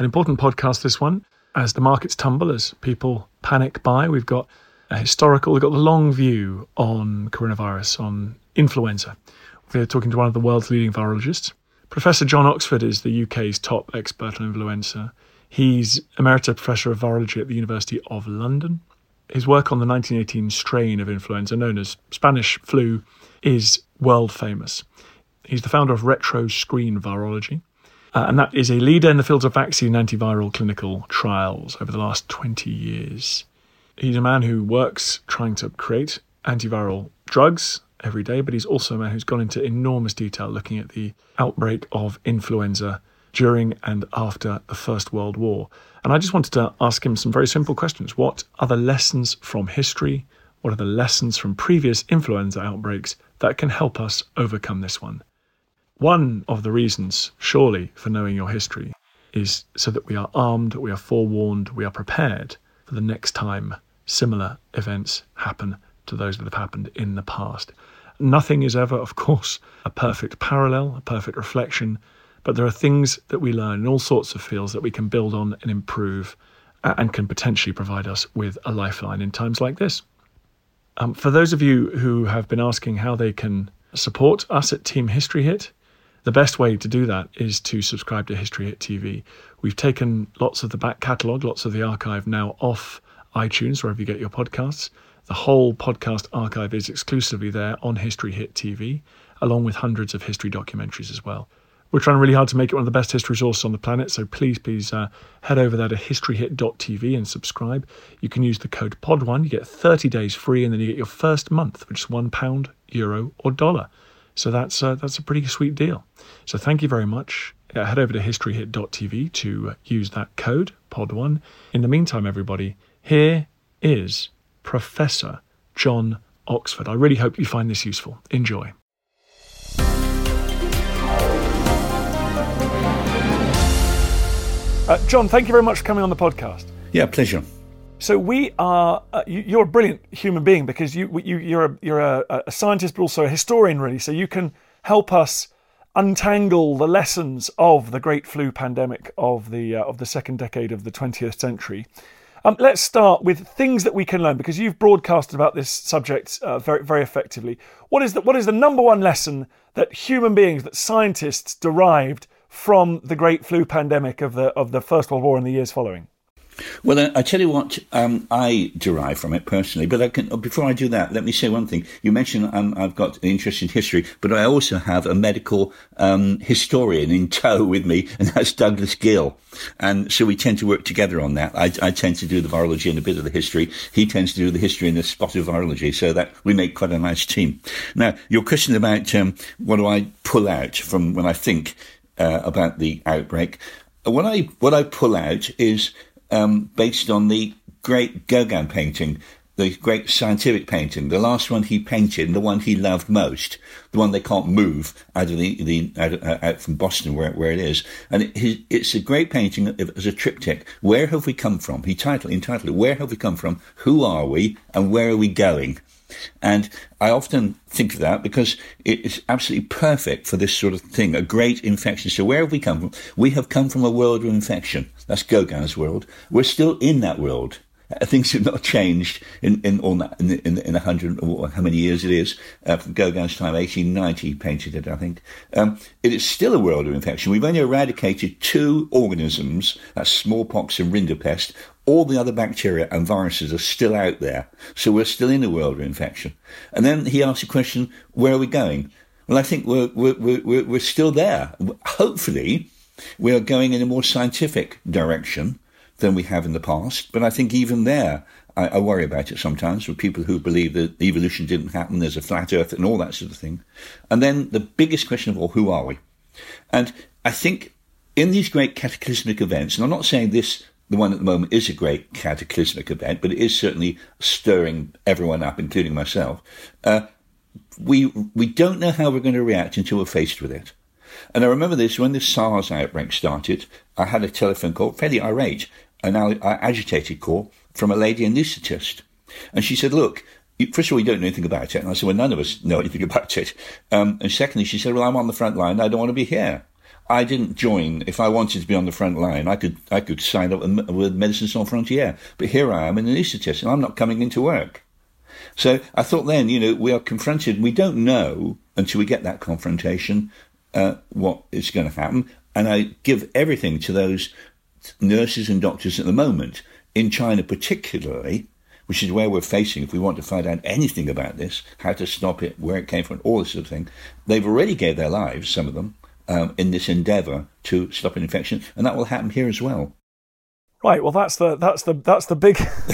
An important podcast, this one. As the markets tumble, as people panic buy, we've got a historical, we've got the long view on coronavirus, on influenza. We're talking to one of the world's leading virologists. Professor John Oxford is the UK's top expert on influenza. He's Emerita Professor of Virology at the University of London. His work on the 1918 strain of influenza, known as Spanish flu, is world famous. He's the founder of Retroscreen Virology, uh, and that is a leader in the fields of vaccine and antiviral clinical trials over the last 20 years. He's a man who works trying to create antiviral drugs every day, but he's also a man who's gone into enormous detail looking at the outbreak of influenza during and after the First World War. And I just wanted to ask him some very simple questions. What are the lessons from history? What are the lessons from previous influenza outbreaks that can help us overcome this one? One of the reasons, surely, for knowing your history is so that we are armed, we are forewarned, we are prepared for the next time similar events happen to those that have happened in the past. Nothing is ever, of course, a perfect parallel, a perfect reflection, but there are things that we learn in all sorts of fields that we can build on and improve and can potentially provide us with a lifeline in times like this. Um, for those of you who have been asking how they can support us at Team History Hit, the best way to do that is to subscribe to History Hit TV. We've taken lots of the back catalogue, lots of the archive now off iTunes, wherever you get your podcasts. The whole podcast archive is exclusively there on History Hit TV, along with hundreds of history documentaries as well. We're trying really hard to make it one of the best history resources on the planet, so please, please uh, head over there to historyhit.tv and subscribe. You can use the code POD1, you get 30 days free, and then you get your first month, which is £1, euro, or dollar. So that's, uh, that's a pretty sweet deal. So thank you very much. Uh, head over to historyhit.tv to uh, use that code, POD1. In the meantime, everybody, here is Professor John Oxford. I really hope you find this useful. Enjoy. Uh, John, thank you very much for coming on the podcast. Yeah, pleasure. So we are. Uh, you, are a brilliant human being because you, you you're a, you're a, a, scientist, but also a historian, really. So you can help us untangle the lessons of the great flu pandemic of the uh, of the second decade of the 20th century. Um, let's start with things that we can learn because you've broadcasted about this subject uh, very, very effectively. What is the what is the number one lesson that human beings, that scientists derived from the great flu pandemic of the of the First World War and the years following? Well, I, I tell you what um, I derive from it personally. But I can, before I do that, let me say one thing. You mentioned um, I've got an interest in history, but I also have a medical um, historian in tow with me, and that's Douglas Gill. And so we tend to work together on that. I, I, tend to do the virology and a bit of the history. He tends to do the history and a spot of virology, so that we make quite a nice team. Now, your question about um, what do I pull out from when I think uh, about the outbreak? What I what I pull out is um, based on the great Gauguin painting the great scientific painting, the last one he painted, the one he loved most, the one they can't move out of the, the out, out from Boston where, where it is. And it, it's a great painting as a triptych. Where have we come from? He titled, entitled it, Where Have We Come From? Who Are We? And Where Are We Going? And I often think of that because it is absolutely perfect for this sort of thing, a great infection. So where have we come from? We have come from a world of infection. That's Gauguin's world. We're still in that world. Uh, things have not changed in in all that in in, in a hundred or how many years it is uh, from Gauguin's time, eighteen ninety, he painted it, I think. Um, it is still a world of infection. We've only eradicated two organisms, that's smallpox and rinderpest. All the other bacteria and viruses are still out there, so we're still in a world of infection. And then he asked the question, "Where are we going?" Well, I think we're we're we're, we're still there. Hopefully, we are going in a more scientific direction than we have in the past. But I think even there, I, I, worry about it sometimes with people who believe that evolution didn't happen, there's a flat earth and all that sort of thing. And then the biggest question of all, who are we? And I think in these great cataclysmic events, and I'm not saying this, the one at the moment is a great cataclysmic event, but it is certainly stirring everyone up, including myself. Uh, we, we don't know how we're going to react until we're faced with it. And I remember this when the SARS outbreak started. I had a telephone call, fairly irate, an agitated call from a lady anaesthetist. And she said, look, first of all, you don't know anything about it. And I said, well, none of us know anything about it. Um, and secondly, she said, well, I'm on the front line. I don't want to be here. I didn't join. If I wanted to be on the front line, I could I could sign up with Médecins Sans Frontières. But here I am an anaesthetist, and I'm not coming into work. So I thought then, you know, we are confronted. We don't know until we get that confrontation uh, what is going to happen. And I give everything to those nurses and doctors at the moment, in China particularly, which is where we're facing if we want to find out anything about this, how to stop it, where it came from, all this sort of thing. They've already gave their lives, some of them, um, in this endeavour to stop an infection, and that will happen here as well. Right. Well, that's the that's the that's the big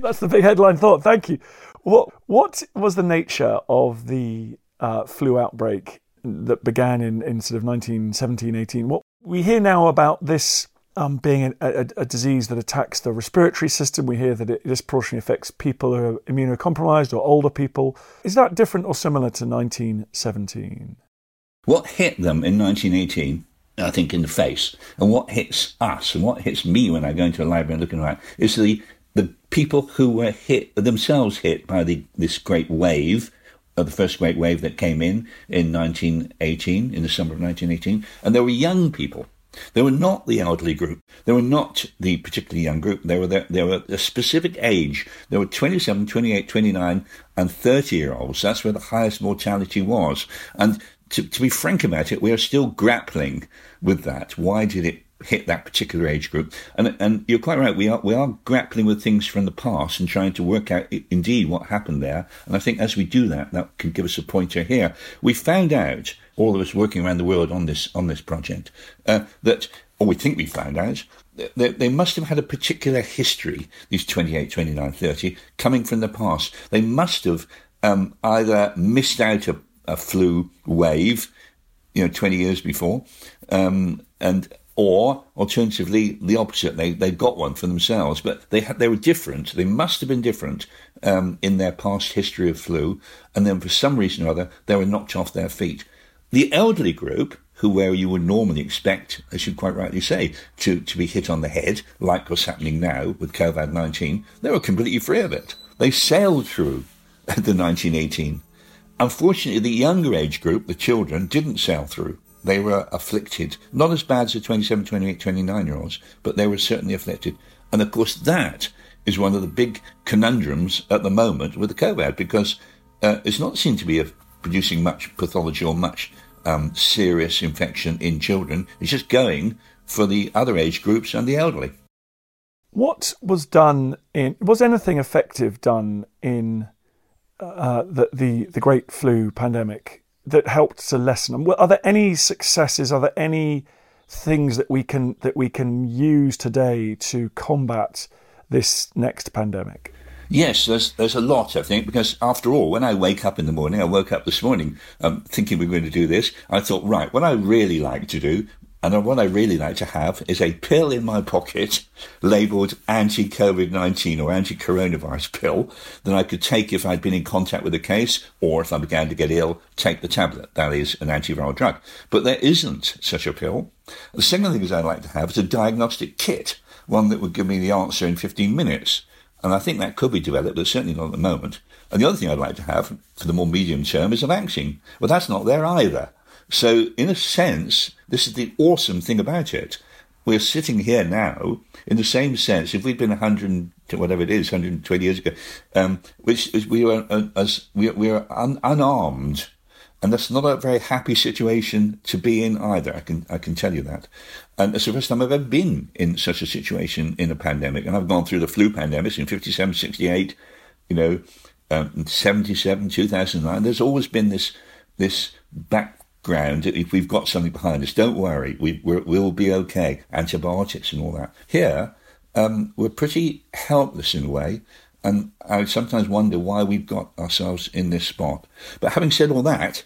that's the big headline thought. Thank you. What what was the nature of the uh, flu outbreak that began in, in sort of 1917, 18? What we hear now about this um, being a, a, a, disease that attacks the respiratory system. We hear that it disproportionately affects people who are immunocompromised or older people. Is that different or similar to 1917? What hit them in 1918, I think, in the face, and what hits us, and what hits me when I go into a library and looking around, is the the people who were hit themselves hit by the this great wave the first great wave that came in in 1918, in the summer of 1918, and there were young people they were not the elderly group. They were not the particularly young group. They were the, they were a specific age. There were 27, 28, 29, and 30 year olds. That's where the highest mortality was. And to, to be frank about it, we are still grappling with that. Why did it hit that particular age group. And and you're quite right. We are we are grappling with things from the past and trying to work out indeed what happened there. And I think as we do that, that can give us a pointer here. We found out all of us working around the world on this on this project uh, that, or we think we found out. They, must have had a particular history, these 28, 29, 30, coming from the past. They must have um, either missed out a, a flu wave, you know, 20 years before, um, and or alternatively the opposite. They they got one for themselves. But they had they were different. They must have been different um, in their past history of flu. And then for some reason or other they were knocked off their feet. The elderly group who where you would normally expect as you quite rightly say to to be hit on the head like what's happening now with covid-19 they were completely free of it. They sailed through the 1918 unfortunately the younger age group the children didn't sail through they were afflicted. Not as bad as the 27, 28, 29 year olds, but they were certainly afflicted. And of course, that is one of the big conundrums at the moment with the COVID because uh, it's not seen to be producing much pathology or much um, serious infection in children. It's just going for the other age groups and the elderly. What was done in was anything effective done in uh, the, the the great flu pandemic that helped to lessen them? Are there any successes? Are there any things that we can that we can use today to combat this next pandemic? Yes, there's there's a lot I think because after all, when I wake up in the morning, I woke up this morning um, thinking we are going to do this. I thought, right, what I really like to do And what I really like to have is a pill in my pocket labeled anti COVID 19 or anti coronavirus pill that I could take if I'd been in contact with a case or if I began to get ill, take the tablet. That is an antiviral drug. But there isn't such a pill. The second thing is I'd like to have is a diagnostic kit, one that would give me the answer in 15 minutes. And I think that could be developed, but certainly not at the moment. And the other thing I'd like to have for the more medium term is a vaccine. Well, that's not there either. So, in a sense, this is the awesome thing about it. We're sitting here now in the same sense. If we'd been 100, whatever it is, 120 years ago, um, which is we were uh, as we, we are un, unarmed, and that's not a very happy situation to be in either. I can I can tell you that. And it's the first time I've ever been in such a situation in a pandemic. And I've gone through the flu pandemics in 57, 68, you know, um, 77, 2009. There's always been this this back ground. If we've got something behind us, don't worry, we will be okay. Antibiotics and all that. Here, um, we're pretty helpless in a way, and I sometimes wonder why we've got ourselves in this spot. But having said all that,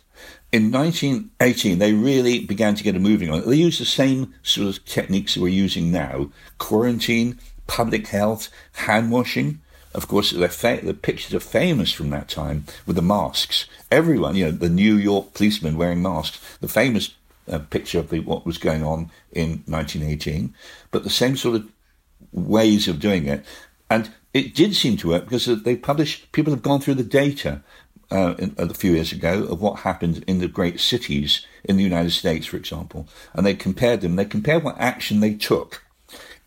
in 1918, they really began to get a moving on. They used the same sort of techniques that we're using now: quarantine, public health, hand washing. Of course, fa- the pictures are famous from that time with the masks. Everyone, you know, the New York policemen wearing masks. The famous uh, picture of the, what was going on in 1918. But the same sort of ways of doing it. And it did seem to work because they published, people have gone through the data uh, in, a few years ago of what happened in the great cities in the United States, for example. And they compared them. They compared what action they took.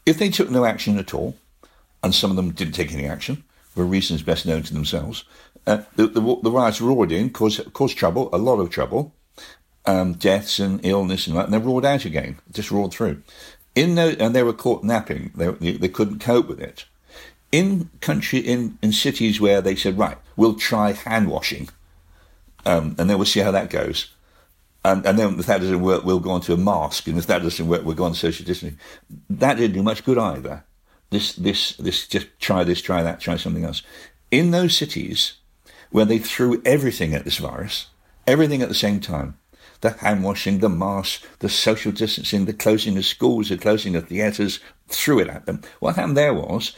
If they took no action at all, and some of them didn't take any action for reasons best known to themselves. Uh, the, the, the, riots roared in, caused, caused trouble, a lot of trouble, um, deaths and illness and that, and they roared out again, just roared through. In the, and they were caught napping. They, they couldn't cope with it. In country, in, in cities where they said, right, we'll try hand washing, um, and then we'll see how that goes. And, and, then if that doesn't work, we'll go on to a mask, and if that doesn't work, we'll go on to social distancing. That didn't do much good either this, this, this, just try this, try that, try something else. In those cities where they threw everything at this virus, everything at the same time, the hand washing, the masks, the social distancing, the closing of schools, the closing of theatres, threw it at them. What happened there was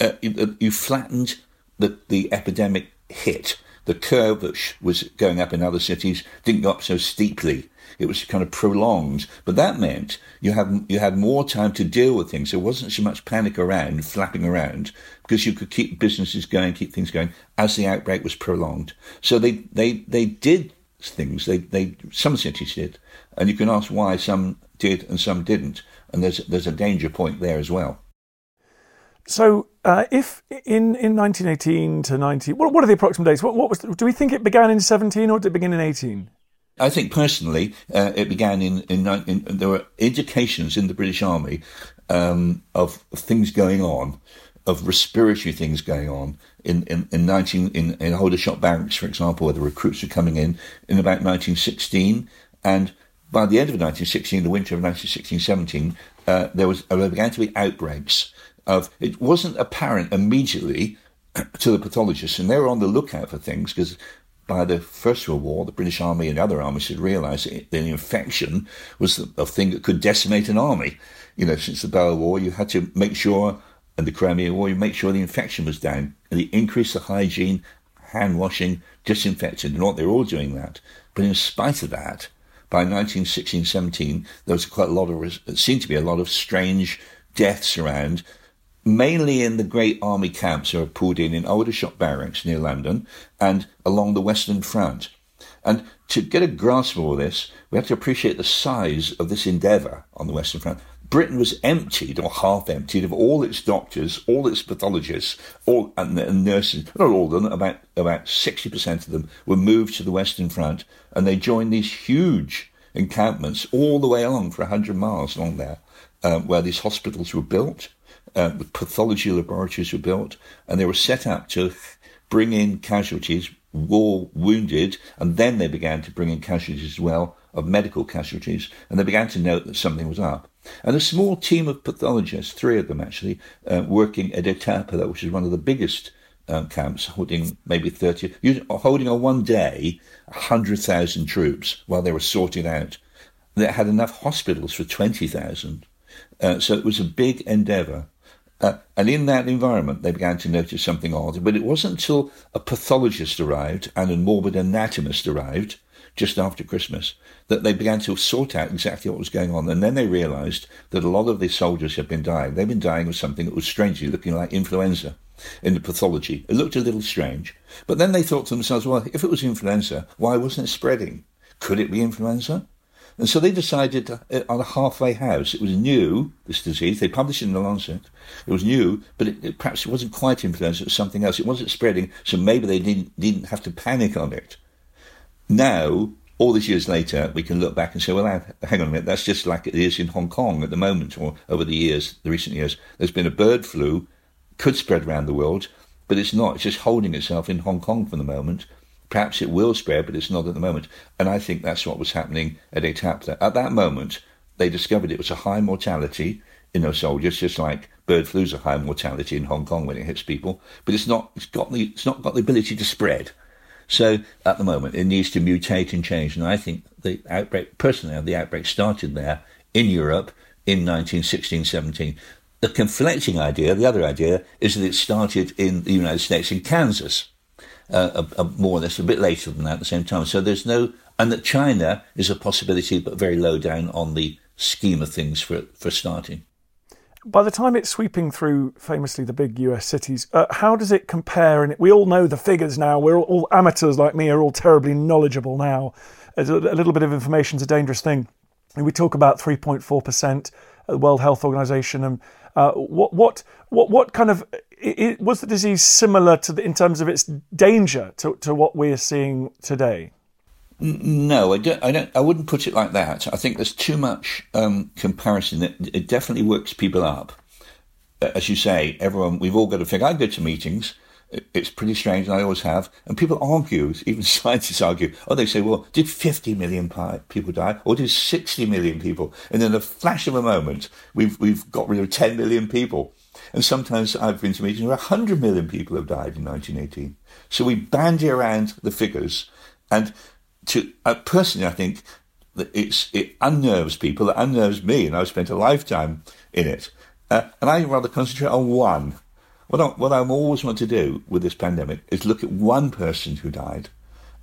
uh, you, you, flattened the, the epidemic hit. The curve which was going up in other cities didn't go up so steeply it was kind of prolonged. But that meant you had you had more time to deal with things. There wasn't so much panic around, flapping around, because you could keep businesses going, keep things going as the outbreak was prolonged. So they they they did things. They they some cities did, and you can ask why some did and some didn't. And there's there's a danger point there as well. So, uh, if in, in 1918 to 90, what, what are the approximate dates? What, what was? Do we think it began in 17 or did it begin in 18? I think personally, uh, it began in, in, in, There were indications in the British Army um, of things going on, of respiratory things going on in in, in nineteen in, in Aldershot Barracks, for example, where the recruits were coming in in about 1916, and by the end of 1916, the winter of 1916-17, uh, there was there began to be outbreaks of. It wasn't apparent immediately to the pathologists, and they were on the lookout for things because by the First World War, the British Army and other armies had realised that the infection was a thing that could decimate an army. You know, since the Boer War, you had to make sure, and the Crimean War, you make sure the infection was down, and they increased the hygiene, hand washing, disinfecting, and what they're all doing that. But in spite of that, by 1916-17, there was quite a lot of, it seemed to be a lot of strange deaths around, mainly in the great army camps that were pulled in in Aldershot barracks near London and along the Western Front. And to get a grasp of all this, we have to appreciate the size of this endeavour on the Western Front. Britain was emptied or half emptied of all its doctors, all its pathologists, all and, and nurses. Not all of them, about about sixty percent of them were moved to the Western Front, and they joined these huge encampments all the way along for hundred miles along there, um, where these hospitals were built uh, pathology laboratories were built, and they were set up to bring in casualties, war wounded, and then they began to bring in casualties as well of medical casualties, and they began to note that something was up. And a small team of pathologists, three of them actually, uh, working at Etaples, which is one of the biggest um, camps, holding maybe 30, holding on one day 100,000 troops while they were sorting out that had enough hospitals for 20,000. Uh, so it was a big endeavour. Uh, and in that environment, they began to notice something odd. But it wasn't until a pathologist arrived and a morbid anatomist arrived just after Christmas that they began to sort out exactly what was going on. And then they realised that a lot of these soldiers had been dying. They'd been dying of something that was strangely looking like influenza in the pathology. It looked a little strange. But then they thought to themselves, well, if it was influenza, why wasn't it spreading? Could it be influenza? And so they decided uh, on a halfway house. It was new, this disease. They published it in the Lancet. It was new, but it, it, perhaps it wasn't quite influenza. It was something else. It wasn't spreading, so maybe they didn't, didn't have to panic on it. Now, all these years later, we can look back and say, well, hang on a minute, that's just like it is in Hong Kong at the moment, or over the years, the recent years. There's been a bird flu, could spread around the world, but it's not. It's just holding itself in Hong Kong for the moment. Perhaps it will spread, but it's not at the moment. And I think that's what was happening at Etaples. At that moment, they discovered it was a high mortality in those soldiers, just like bird flu's a high mortality in Hong Kong when it hits people. But it's not. It's got the. It's not got the ability to spread. So at the moment, it needs to mutate and change. And I think the outbreak, personally, the outbreak started there in Europe in 1916, 17. The conflicting idea, the other idea, is that it started in the United States in Kansas uh, a, a more or less a bit later than that at the same time. So there's no, and that China is a possibility, but very low down on the scheme of things for for starting. By the time it's sweeping through famously the big US cities, uh, how does it compare? And we all know the figures now. We're all, all amateurs like me are all terribly knowledgeable now. A, a little bit of information is a dangerous thing. And we talk about 3.4% at the World Health Organization. And uh, what, what, what, what kind of it, was the disease similar to the, in terms of its danger to, to what we're seeing today? No, I don't, I don't. I wouldn't put it like that. I think there's too much um, comparison. It, it definitely works people up. As you say, everyone. We've all got to figure. I go to meetings. It's pretty strange, and I always have. And people argue. Even scientists argue. Oh, they say, "Well, did 50 million people die, or did 60 million people?" And in a flash of a moment, we've we've got rid of 10 million people. And sometimes I've been to meetings where 100 million people have died in 1918. So we bandy around the figures. And to uh, personally, I think that it's, it unnerves people, it unnerves me, and I've spent a lifetime in it. Uh, and I rather concentrate on one. What I, what I always want to do with this pandemic is look at one person who died,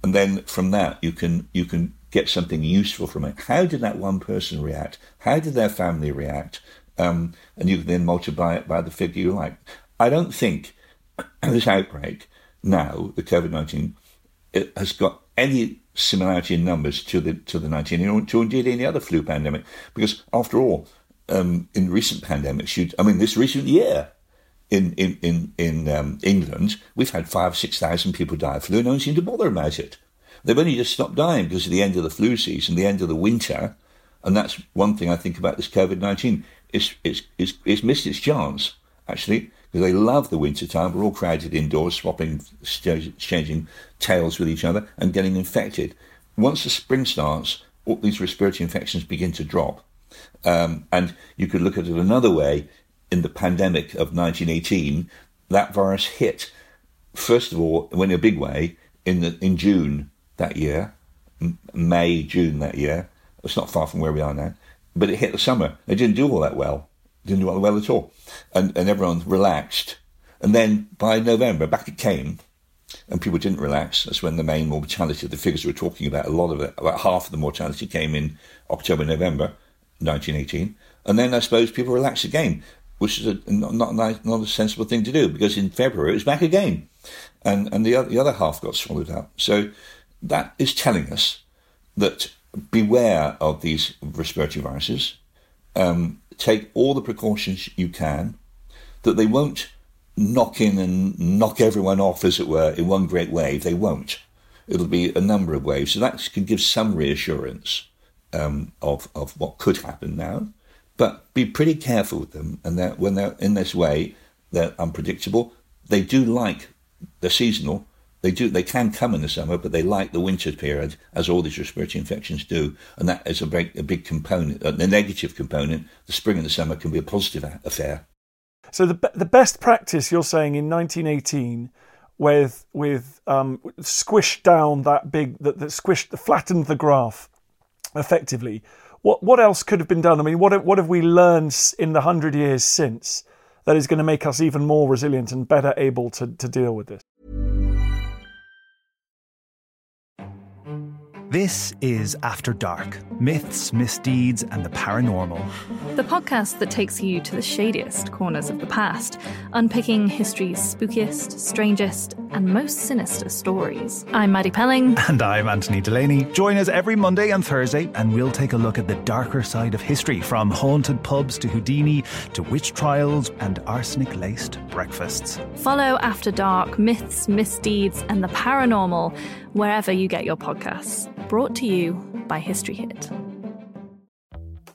and then from that you can you can get something useful from it. How did that one person react? How did their family react? Um, and you can then multiply it by the figure you like. I don't think this outbreak now, the COVID nineteen, has got any similarity in numbers to the to the nineteen or to indeed any other flu pandemic, because after all, um, in recent pandemics, you I mean this recent year. In in in in um, England, we've had five six thousand people die of flu. No one seemed to bother about it. They've only just stopped dying because of the end of the flu season, the end of the winter, and that's one thing I think about this COVID nineteen it's, it's, it's, it's missed its chance, actually, because they love the winter time. We're all crowded indoors, swapping, exchanging tales with each other and getting infected. Once the spring starts, all these respiratory infections begin to drop. Um, and you could look at it another way. In the pandemic of 1918, that virus hit, first of all, in a big way, in, the, in June that year, May, June that year. It's not far from where we are now but it hit the summer. It didn't do all that well. Didn't do all that well at all. And, and everyone relaxed. And then by November, back it came, and people didn't relax. That's when the main mortality, of the figures we're talking about, a lot of it, about half of the mortality came in October, November 1918. And then I suppose people relaxed again, which is a, not, not, not a sensible thing to do because in February it was back again. And, and the, other, the other half got swallowed up. So that is telling us that beware of these respiratory viruses. Um, take all the precautions you can, that they won't knock in and knock everyone off, as it were, in one great wave. They won't. It'll be a number of waves. So that can give some reassurance um, of, of what could happen now. But be pretty careful with them. And that when they're in this way, they're unpredictable. They do like, they're seasonal, they do. They can come in the summer, but they like the winter period, as all these respiratory infections do, and that is a big, a big component. The negative component, the spring and the summer, can be a positive affair. So the the best practice you're saying in 1918, with with um, squished down that big that, that squished flattened the graph, effectively, what what else could have been done? I mean, what what have we learned in the hundred years since that is going to make us even more resilient and better able to, to deal with this? This is After Dark Myths, Misdeeds, and the Paranormal. The podcast that takes you to the shadiest corners of the past, unpicking history's spookiest, strangest, and most sinister stories. I'm Maddie Pelling. And I'm Anthony Delaney. Join us every Monday and Thursday, and we'll take a look at the darker side of history from haunted pubs to Houdini to witch trials and arsenic laced breakfasts. Follow After Dark Myths, Misdeeds, and the Paranormal wherever you get your podcasts. Brought to you by History Hit.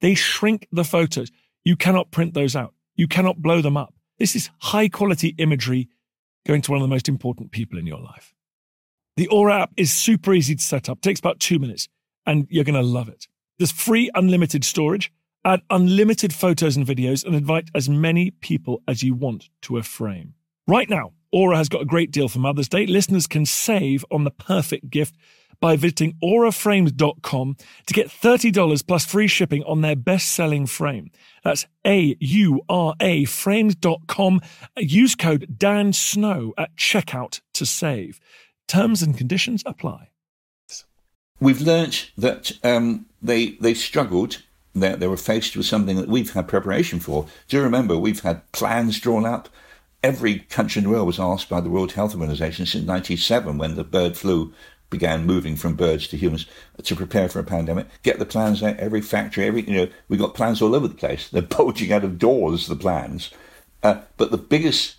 they shrink the photos. You cannot print those out. You cannot blow them up. This is high quality imagery going to one of the most important people in your life. The Aura app is super easy to set up, takes about two minutes, and you're going to love it. There's free unlimited storage, add unlimited photos and videos, and invite as many people as you want to a frame. Right now, Aura has got a great deal for Mother's Day. Listeners can save on the perfect gift by visiting auraframes.com to get $30 plus free shipping on their best selling frame. That's A U R A frames.com. Use code Dan Snow at checkout to save. Terms and conditions apply. We've learnt that um, they they struggled. They, they were faced with something that we've had preparation for. Do you remember we've had plans drawn up? Every country in the world was asked by the World Health Organization since 1997 when the bird flu began moving from birds to humans to prepare for a pandemic. Get the plans out, every factory, every, you know, we got plans all over the place. They're bulging out of doors, the plans. Uh, but the biggest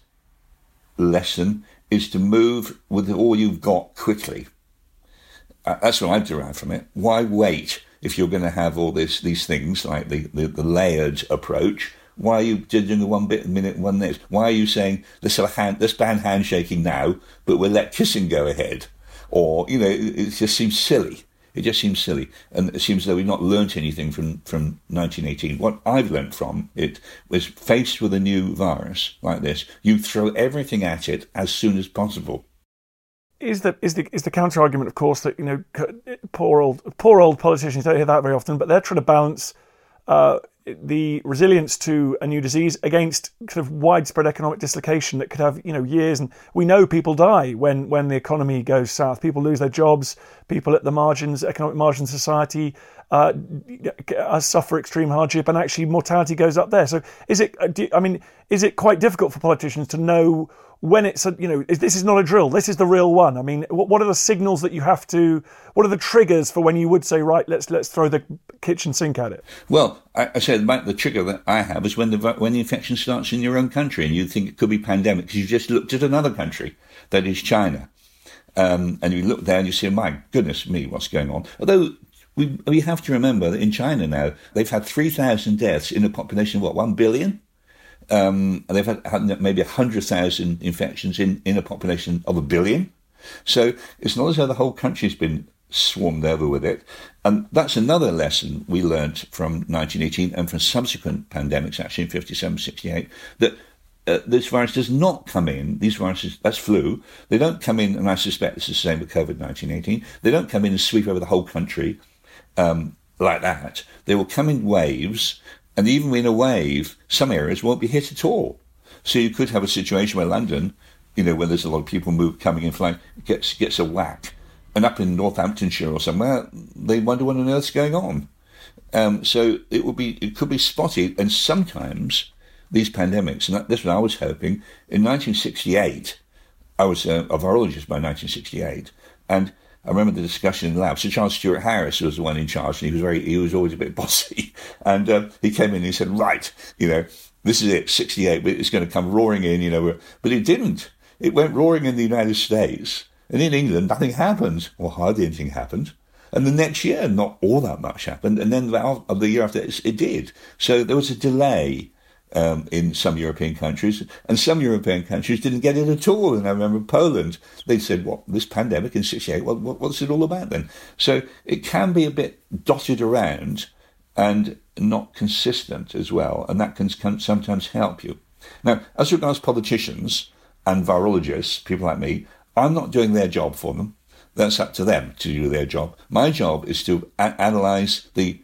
lesson is to move with all you've got quickly. Uh, that's what I've derived from it. Why wait if you're going to have all this these things like the, the, the layered approach? Why are you doing the one bit a minute, one this? Why are you saying let's have a hand, let's ban handshaking now, but we'll let kissing go ahead? Or you know, it, it just seems silly. It just seems silly, and it seems though we've not learnt anything from, from 1918. What I've learnt from it was faced with a new virus like this, you throw everything at it as soon as possible is the is the is the counter argument, of course, that you know poor old poor old politicians don't hear that very often, but they're trying to balance uh, the resilience to a new disease against kind of widespread economic dislocation that could have you know years. And we know people die when when the economy goes south. People lose their jobs. People at the margins economic margins of society uh, uh suffer extreme hardship and actually mortality goes up there. So is it uh, i mean is it quite difficult for politicians to know when it's a, you know this is not a drill this is the real one. I mean what are the signals that you have to what are the triggers for when you would say right let's let's throw the kitchen sink at it well i, I said about the trigger that i have is when the when the infection starts in your own country and you think it could be pandemic because you've just looked at another country that is china. Um, and you look there and you see my goodness me what's going on? Although we, we have to remember that in China now, they've had 3,000 deaths in a population of what, 1 billion? Um, they've had, had maybe 100,000 infections in, in a population of a billion. So it's not as though the whole country's been swarmed over with it. And that's another lesson we learned from 1918 and from subsequent pandemics, actually in 57, 68, that uh, this virus does not come in, these viruses, that's flu, they don't come in, and I suspect this is the same with COVID 1918, they don't come in and sweep over the whole country um, like that. They will come in waves, and even in a wave, some areas won't be hit at all. So you could have a situation where London, you know, where there's a lot of people move coming in flying, gets gets a whack, and up in Northamptonshire or somewhere, they wonder what on earth's going on. Um, so it would be, it could be spotty, and sometimes these pandemics, and this is what I was hoping. In 1968, I was a, a virologist by 1968, and I remember the discussion in the lab. Sir Charles Stuart-Harris was the one in charge, and he was very, he was always a bit bossy. And uh, he came in and he said, "Right, you know, this is it, 68, but it's going to come roaring in, you know." But it didn't. It went roaring in the United States, and in England, nothing happened, or hardly anything happened. And the next year, not all that much happened, and then the, the year after, it did. So there was a delay um, in some European countries, and some European countries didn't get it at all. And I remember Poland, they said, "What this pandemic in '68? What, what, what's it all about then?" So it can be a bit dotted around and not consistent as well, and that can, can sometimes help you. Now, as regards politicians and virologists, people like me, I'm not doing their job for them. That's up to them to do their job. My job is to a- analyze the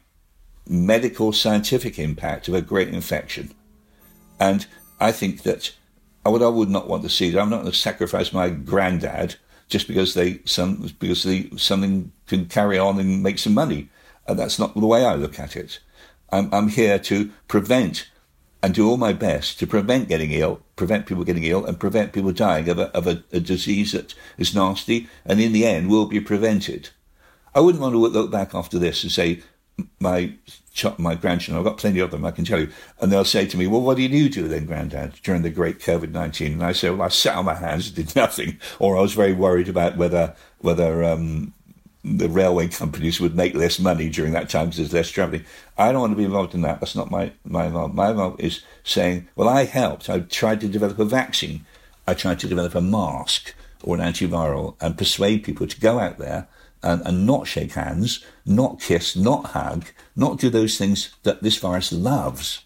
medical scientific impact of a great infection and I think that uh, what I would not want to see, is I'm not going to sacrifice my granddad just because they some because they, something can carry on and make some money. And that's not the way I look at it. I'm, I'm here to prevent and do all my best to prevent getting ill, prevent people getting ill, and prevent people dying of, a, of a, a disease that is nasty and in the end will be prevented. I wouldn't want to look back after this and say my my grandchildren, I've got plenty of them, I can tell you, and they'll say to me, Well, what did you do then, Granddad, during the great COVID 19? And I say, Well, I sat on my hands and did nothing, or I was very worried about whether, whether, um, the railway companies would make less money during that time because there's less travelling. I don't want to be involved in that. That's not my, my involvement. My involvement is saying, well, I helped. I tried to develop a vaccine. I tried to develop a mask or an antiviral and persuade people to go out there and, and not shake hands, not kiss, not hug, not do those things that this virus loves.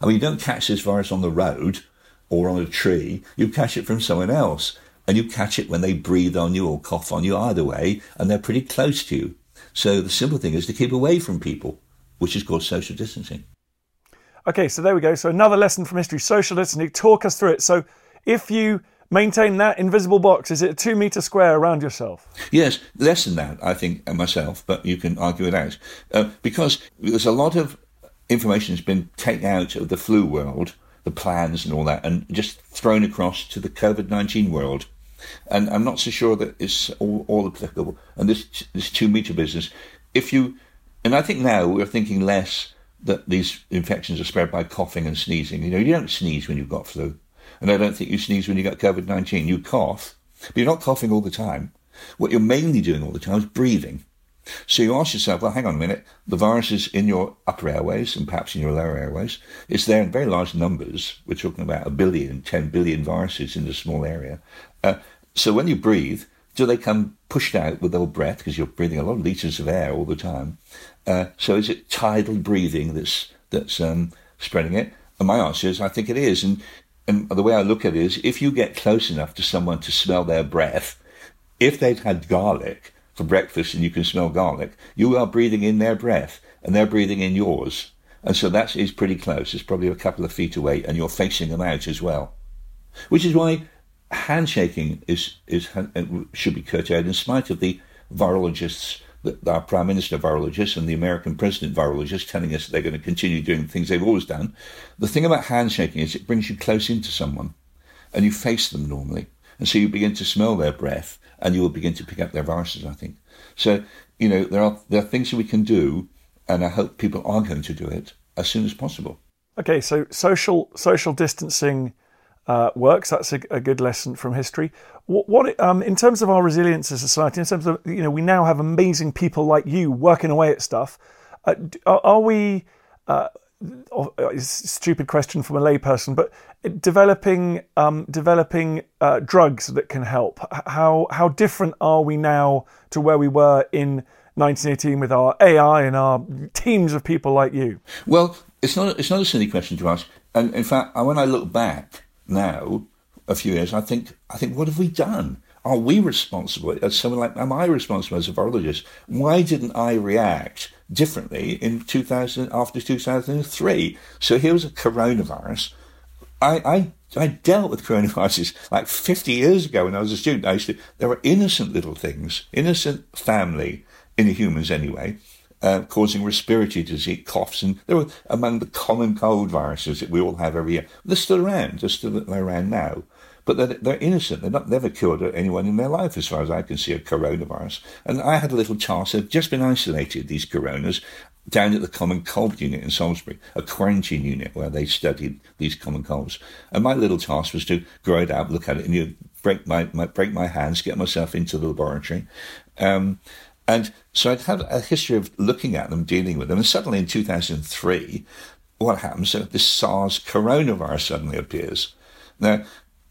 I mean, you don't catch this virus on the road or on a tree. You catch it from someone else. And you catch it when they breathe on you or cough on you, either way, and they're pretty close to you. So the simple thing is to keep away from people, which is called social distancing. Okay, so there we go. So another lesson from history, social distancing. Talk us through it. So if you maintain that invisible box? Is it a two meter square around yourself? Yes, less than that, I think, uh, myself, but you can argue it out. Uh, because there's a lot of information that's been taken out of the flu world, the plans and all that, and just thrown across to the COVID 19 world. And I'm not so sure that it's all, all applicable. And this, this two meter business, if you, and I think now we're thinking less that these infections are spread by coughing and sneezing. You know, you don't sneeze when you've got flu. And I don't think you sneeze when you got COVID 19. You cough, but you're not coughing all the time. What you're mainly doing all the time is breathing. So you ask yourself, well, hang on a minute. The virus is in your upper airways and perhaps in your lower airways. It's there in very large numbers. We're talking about a billion, 10 billion viruses in a small area. Uh, so when you breathe, do they come pushed out with their breath because you're breathing a lot of liters of air all the time? Uh, so is it tidal breathing that's that's um, spreading it? And my answer is, I think it is. And and the way I look at it is if you get close enough to someone to smell their breath, if they've had garlic for breakfast and you can smell garlic, you are breathing in their breath and they're breathing in yours. And so that is pretty close. It's probably a couple of feet away and you're facing them out as well. Which is why handshaking is, is, uh, should be curtailed in spite of the virologists our Prime Minister virologist and the American President virologist telling us they're going to continue doing the things they've always done. The thing about handshaking is it brings you close into someone and you face them normally. And so you begin to smell their breath and you will begin to pick up their viruses, I think. So, you know, there are, there are things that we can do and I hope people are going to do it as soon as possible. Okay, so social social distancing uh, works. That's a, a, good lesson from history. What, what um, in terms of our resilience as a society, in terms of you know, we now have amazing people like you working away at stuff. Uh, are, are, we? Uh, stupid question from a layperson, but developing um, developing uh, drugs that can help. How how different are we now to where we were in 1918 with our AI and our teams of people like you? Well, it's not it's not a silly question to ask. And in fact, when I look back now, a few years, I think, I think, what have we done? Are we responsible? As someone like, am I responsible as a virologist? Why didn't I react differently in 2000 after 2003? So here was a coronavirus. I, I I dealt with coronaviruses like 50 years ago when I was a student. I used to, there were innocent little things, innocent family in the humans anyway, uh, causing respiratory disease, coughs, and they were among the common cold viruses that we all have every year. They're still around. They're still around now. But they're, they're innocent. They're not never cured anyone in their life, as far as I can see, a coronavirus. And I had a little task. I'd just been isolated, these coronas, down at the Common Cold Unit in Salisbury, a quarantine unit where they studied these common colds. And my little task was to grow it out, look at it, and you break my, my break my hands, get myself into the laboratory. Um, and so I'd had a history of looking at them, dealing with them. And suddenly in 2003, what happens? So this SARS coronavirus suddenly appears. Now,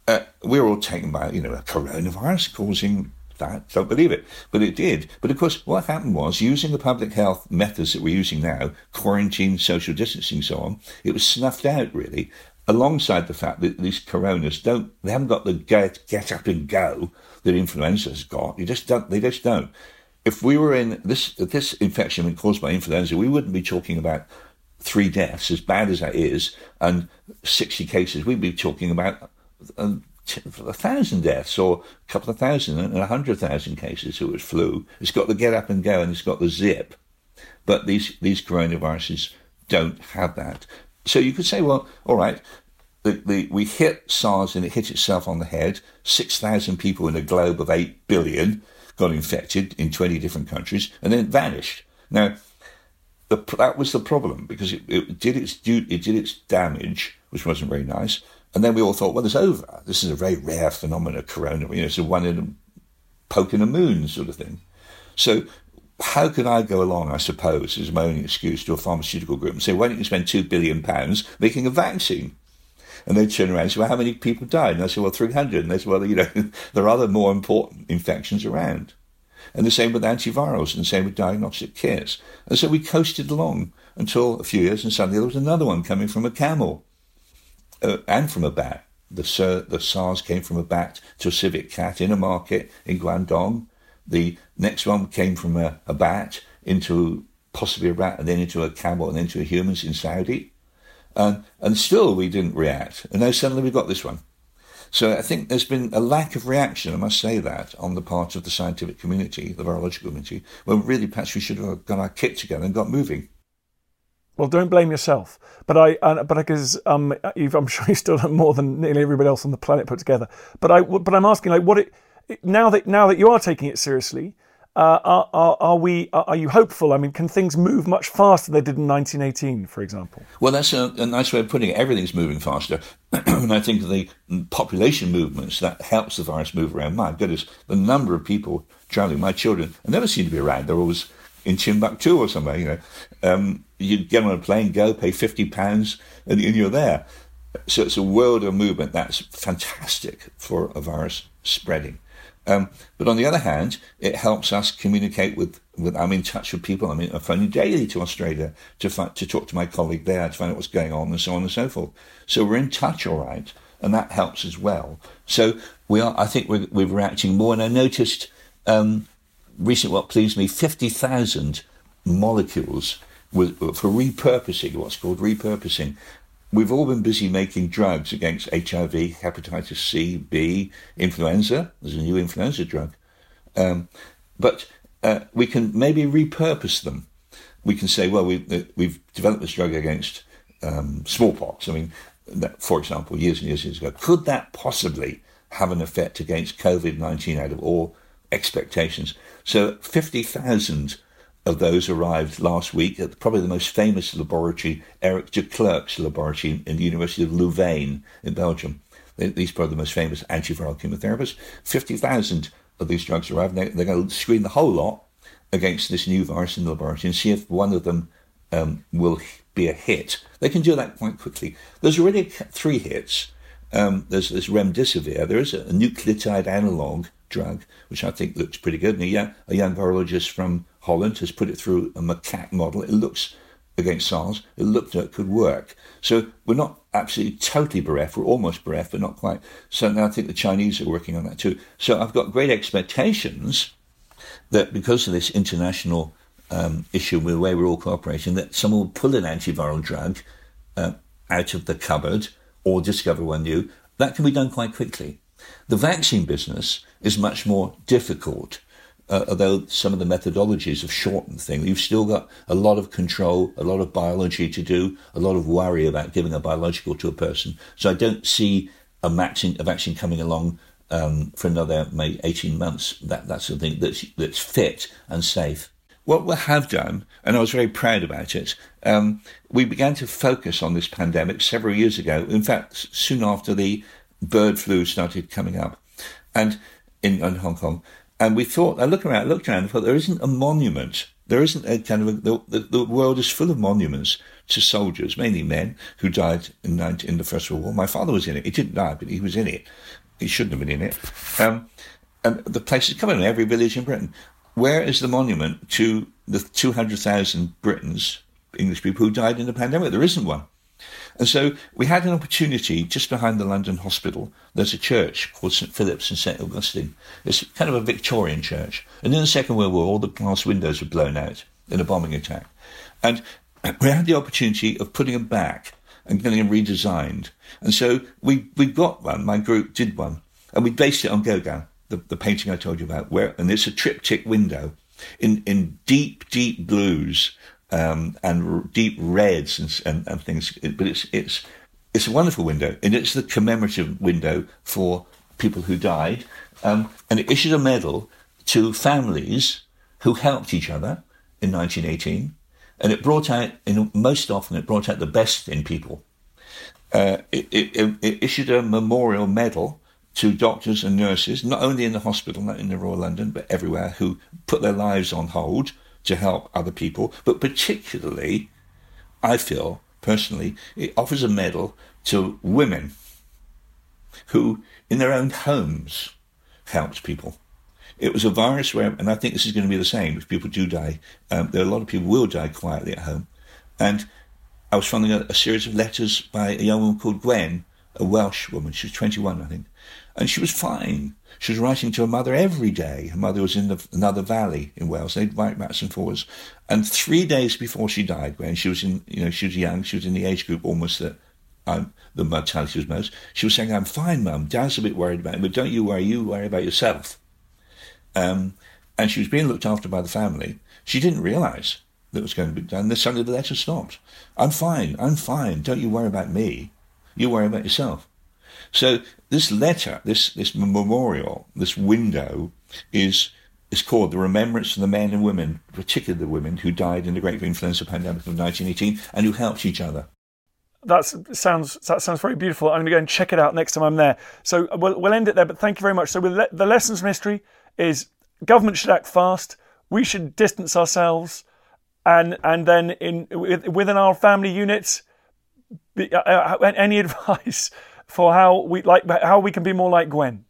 uh, we're all taken by, you know, a coronavirus causing that. Don't believe it. But it did. But of course, what happened was using the public health methods that we're using now, quarantine, social distancing, so on, it was snuffed out really. Alongside the fact that these coronas don't, they haven't got the get, get up and go that influenza's got. You just don't, they just don't if we were in this this infection caused by influenza, we wouldn't be talking about three deaths, as bad as that is, and 60 cases. We'd be talking about a, a thousand deaths or a couple of thousand and a hundred thousand cases who was flu. It's got the get up and go and it's got the zip. But these, these coronaviruses don't have that. So you could say, well, all right, the, the, we hit SARS and it hit itself on the head. 6,000 people in a globe of 8 billion got infected in 20 different countries and then vanished. Now, the, that was the problem because it, it, did its it did its damage, which wasn't very nice. And then we all thought, well, it's over. This is a very rare phenomenon, corona. You know, it's a one in a poke in the moon sort of thing. So how could I go along, I suppose, is my only excuse to a pharmaceutical group and say, why don't you spend two billion pounds making a vaccine? And they turn around and say, well, how many people died? And I say, well, 300. And they say, well, you know, there are other more important infections around. And the same with antivirals and the same with diagnostic kits. And so we coasted along until a few years and suddenly there was another one coming from a camel uh, and from a bat. The, the SARS came from a bat to a civet cat in a market in Guangdong. The next one came from a, a bat into possibly a rat and then into a camel and then into humans in Saudi. And, and still we didn't react. And now suddenly we got this one. So I think there's been a lack of reaction, I must say that, on the part of the scientific community, the virological community, when really perhaps we should have got our kit together and got moving. Well, don't blame yourself. But I, uh, but because um, I'm sure you still done more than nearly everybody else on the planet put together. But I, but I'm asking, like, what it now that now that you are taking it seriously, uh, are, are, are, we? Are you hopeful? I mean, can things move much faster than they did in 1918, for example? Well, that's a, a nice way of putting it. Everything's moving faster, and I think the population movements that helps the virus move around. My goodness, the number of people traveling. My children never seem to be around. They're always in Timbuktu or somewhere. You know, um, you get on a plane, go, pay fifty pounds, and, and you're there. So it's a world of movement that's fantastic for a virus spreading. Um, but on the other hand, it helps us communicate with, with I'm in touch with people. I'm, in, I'm phoning daily to Australia to, to talk to my colleague there to find out what's going on and so on and so forth. So we're in touch, all right, and that helps as well. So we are, I think we're, we're reacting more. And I noticed um, recently what pleased me 50,000 molecules with, for repurposing, what's called repurposing we've all been busy making drugs against HIV, hepatitis C, B, influenza. There's a new influenza drug. Um, but uh, we can maybe repurpose them. We can say, well, we, uh, we've developed this drug against um, smallpox. I mean, that, for example, years and years, years ago. Could that possibly have an effect against COVID 19 out of all expectations? So 50,000 of those arrived last week at probably the most famous laboratory, Erik De Clercq's laboratory in the University of Louvain in Belgium. These are probably the most famous antiviral chemotherapists. 50,000 of these drugs arrived. They're, they're going to screen the whole lot against this new virus in the laboratory and see if one of them um, will be a hit. They can do that quite quickly. There's already three hits. Um, there's remdesivir. There is a, a nucleotide analog drug, which I think looks pretty good. And a young, a young virologist from Holland has put it through a macaque model. It looks against SARS, it looked it could work. So we're not absolutely totally bereft, we're almost bereft, but not quite. So now I think the Chinese are working on that too. So I've got great expectations that because of this international um, issue with the way we're all cooperating, that someone will pull an antiviral drug uh, out of the cupboard or discover one new that can be done quite quickly. The vaccine business is much more difficult. Uh, although some of the methodologies have shortened things, you've still got a lot of control, a lot of biology to do, a lot of worry about giving a biological to a person. So I don't see a vaccine, a vaccine coming along um, for another maybe 18 months. That, that's something that's, that's fit and safe. What we have done, and I was very proud about it, um, we began to focus on this pandemic several years ago. In fact, soon after the bird flu started coming up, and in, in Hong Kong, and we thought, I looked around, looked around, and thought there isn't a monument. There isn't a kind of a, the, the, world is full of monuments to soldiers, mainly men who died in, in the First World War. My father was in it. He didn't die, but he was in it. He shouldn't have been in it. Um, and the place is coming in every village in Britain. Where is the monument to the 200,000 Britons, English people who died in the pandemic? There isn't one. And so we had an opportunity just behind the London Hospital. There's a church called St Philip's and St Augustine. It's kind of a Victorian church. And in the Second World War, all the glass windows were blown out in a bombing attack. And we had the opportunity of putting them back and getting them redesigned. And so we, we got one, my group did one, and we based it on Gauguin, the, the painting I told you about, where, and it's a triptych window in, in deep, deep blues um, and deep reds and, and, and things. But it's it's it's a wonderful window, and it's the commemorative window for people who died. Um, and it issued a medal to families who helped each other in 1918, and it brought out, in, most often, it brought out the best in people. Uh, it, it, it, issued a memorial medal to doctors and nurses, not only in the hospital, not in the Royal London, but everywhere, who put their lives on hold to help other people, but particularly, I feel personally, it offers a medal to women who, in their own homes, helped people. It was a virus where, and I think this is going to be the same if people do die. Um, there are a lot of people who will die quietly at home. And I was finding a, a series of letters by a young woman called Gwen, a Welsh woman. She was 21, I think. And she was fine. She was writing to her mother every day. Her mother was in the, another valley in Wales. They'd write backwards and forwards. And three days before she died, when she was in, you know, she was young, she was in the age group almost that um, the mortality was most, she was saying, I'm fine, mum. Dad's a bit worried about me, but don't you worry. You worry about yourself. Um, and she was being looked after by the family. She didn't realise that it was going to be done. Then suddenly the letter stopped. I'm fine. I'm fine. Don't you worry about me. You worry about yourself. So this letter, this this memorial, this window, is is called the remembrance of the men and women, particularly the women who died in the great influenza pandemic of 1918 and who helped each other. That sounds that sounds very beautiful. I'm going to go and check it out next time I'm there. So we'll, we'll end it there. But thank you very much. So le- the lessons from history is government should act fast. We should distance ourselves, and and then in within our family units, uh, uh, any advice for how we like how we can be more like Gwen?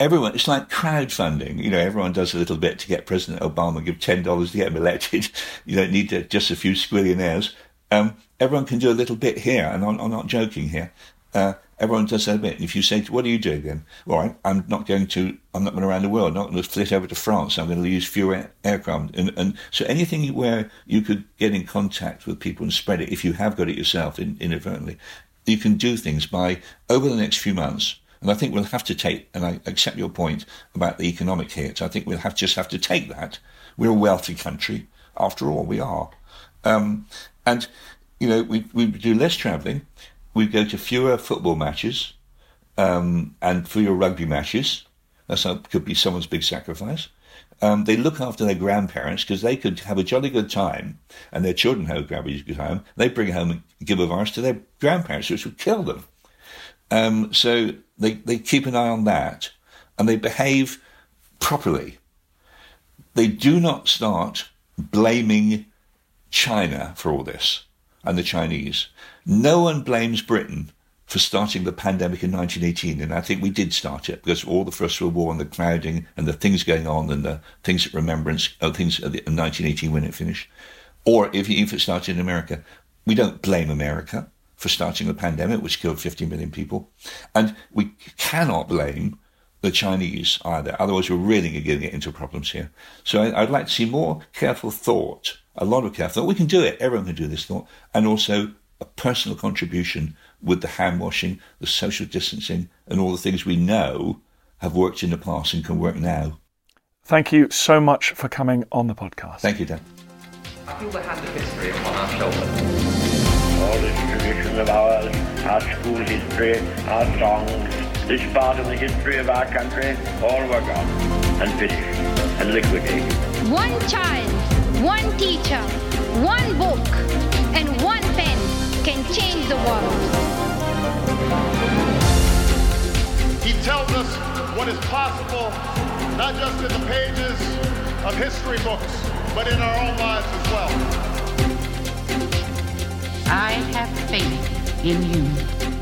Everyone, it's like crowdfunding. You know, everyone does a little bit to get President Obama, give ten dollars to get him elected. You don't need to, just a few squillionaires. Um, everyone can do a little bit here, and I'm, I'm not joking here. Uh, everyone does that bit. If you say, "What are you doing?" then, all right, I'm not going to. I'm not going around the world. I'm not going to flit over to France. I'm going to use fewer aircraft. And, and so anything where you could get in contact with people and spread it, if you have got it yourself in, inadvertently, you can do things by over the next few months. And I think we'll have to take, and I accept your point about the economic hit. I think we'll have just have to take that. We're a wealthy country, after all. We are, um, and you know we we do less travelling. We go to fewer football matches um, and fewer rugby matches. That could be someone's big sacrifice. Um, they look after their grandparents because they could have a jolly good time, and their children have a jolly good time. They bring home and give a virus to their grandparents, which would kill them. Um, so they, they keep an eye on that, and they behave properly. They do not start blaming China for all this and the Chinese. No one blames Britain for starting the pandemic in 1918. And I think we did start it because all the First World War and the crowding and the things going on and the things at remembrance, uh, things in 1918 when it finished. Or if, if it started in America, we don't blame America for starting the pandemic, which killed 50 million people. And we cannot blame the Chinese either. Otherwise, we're really going to get into problems here. So I, would like to see more careful thought, a lot of careful thought. We can do it. Everyone can do this thought. And also a personal contribution with the hand washing, the social distancing, and all the things we know have worked in the past and can work now. Thank you so much for coming on the podcast. Thank you, Dan. I feel the hand of history upon our shoulders. All this tradition of ours, our school history, our songs, this part of the history of our country, all were gone and finished and liquidated. One child, one teacher, one book, and one pen can change the world. He tells us what is possible, not just in the pages of history books, but in our own lives as well. I have faith in you.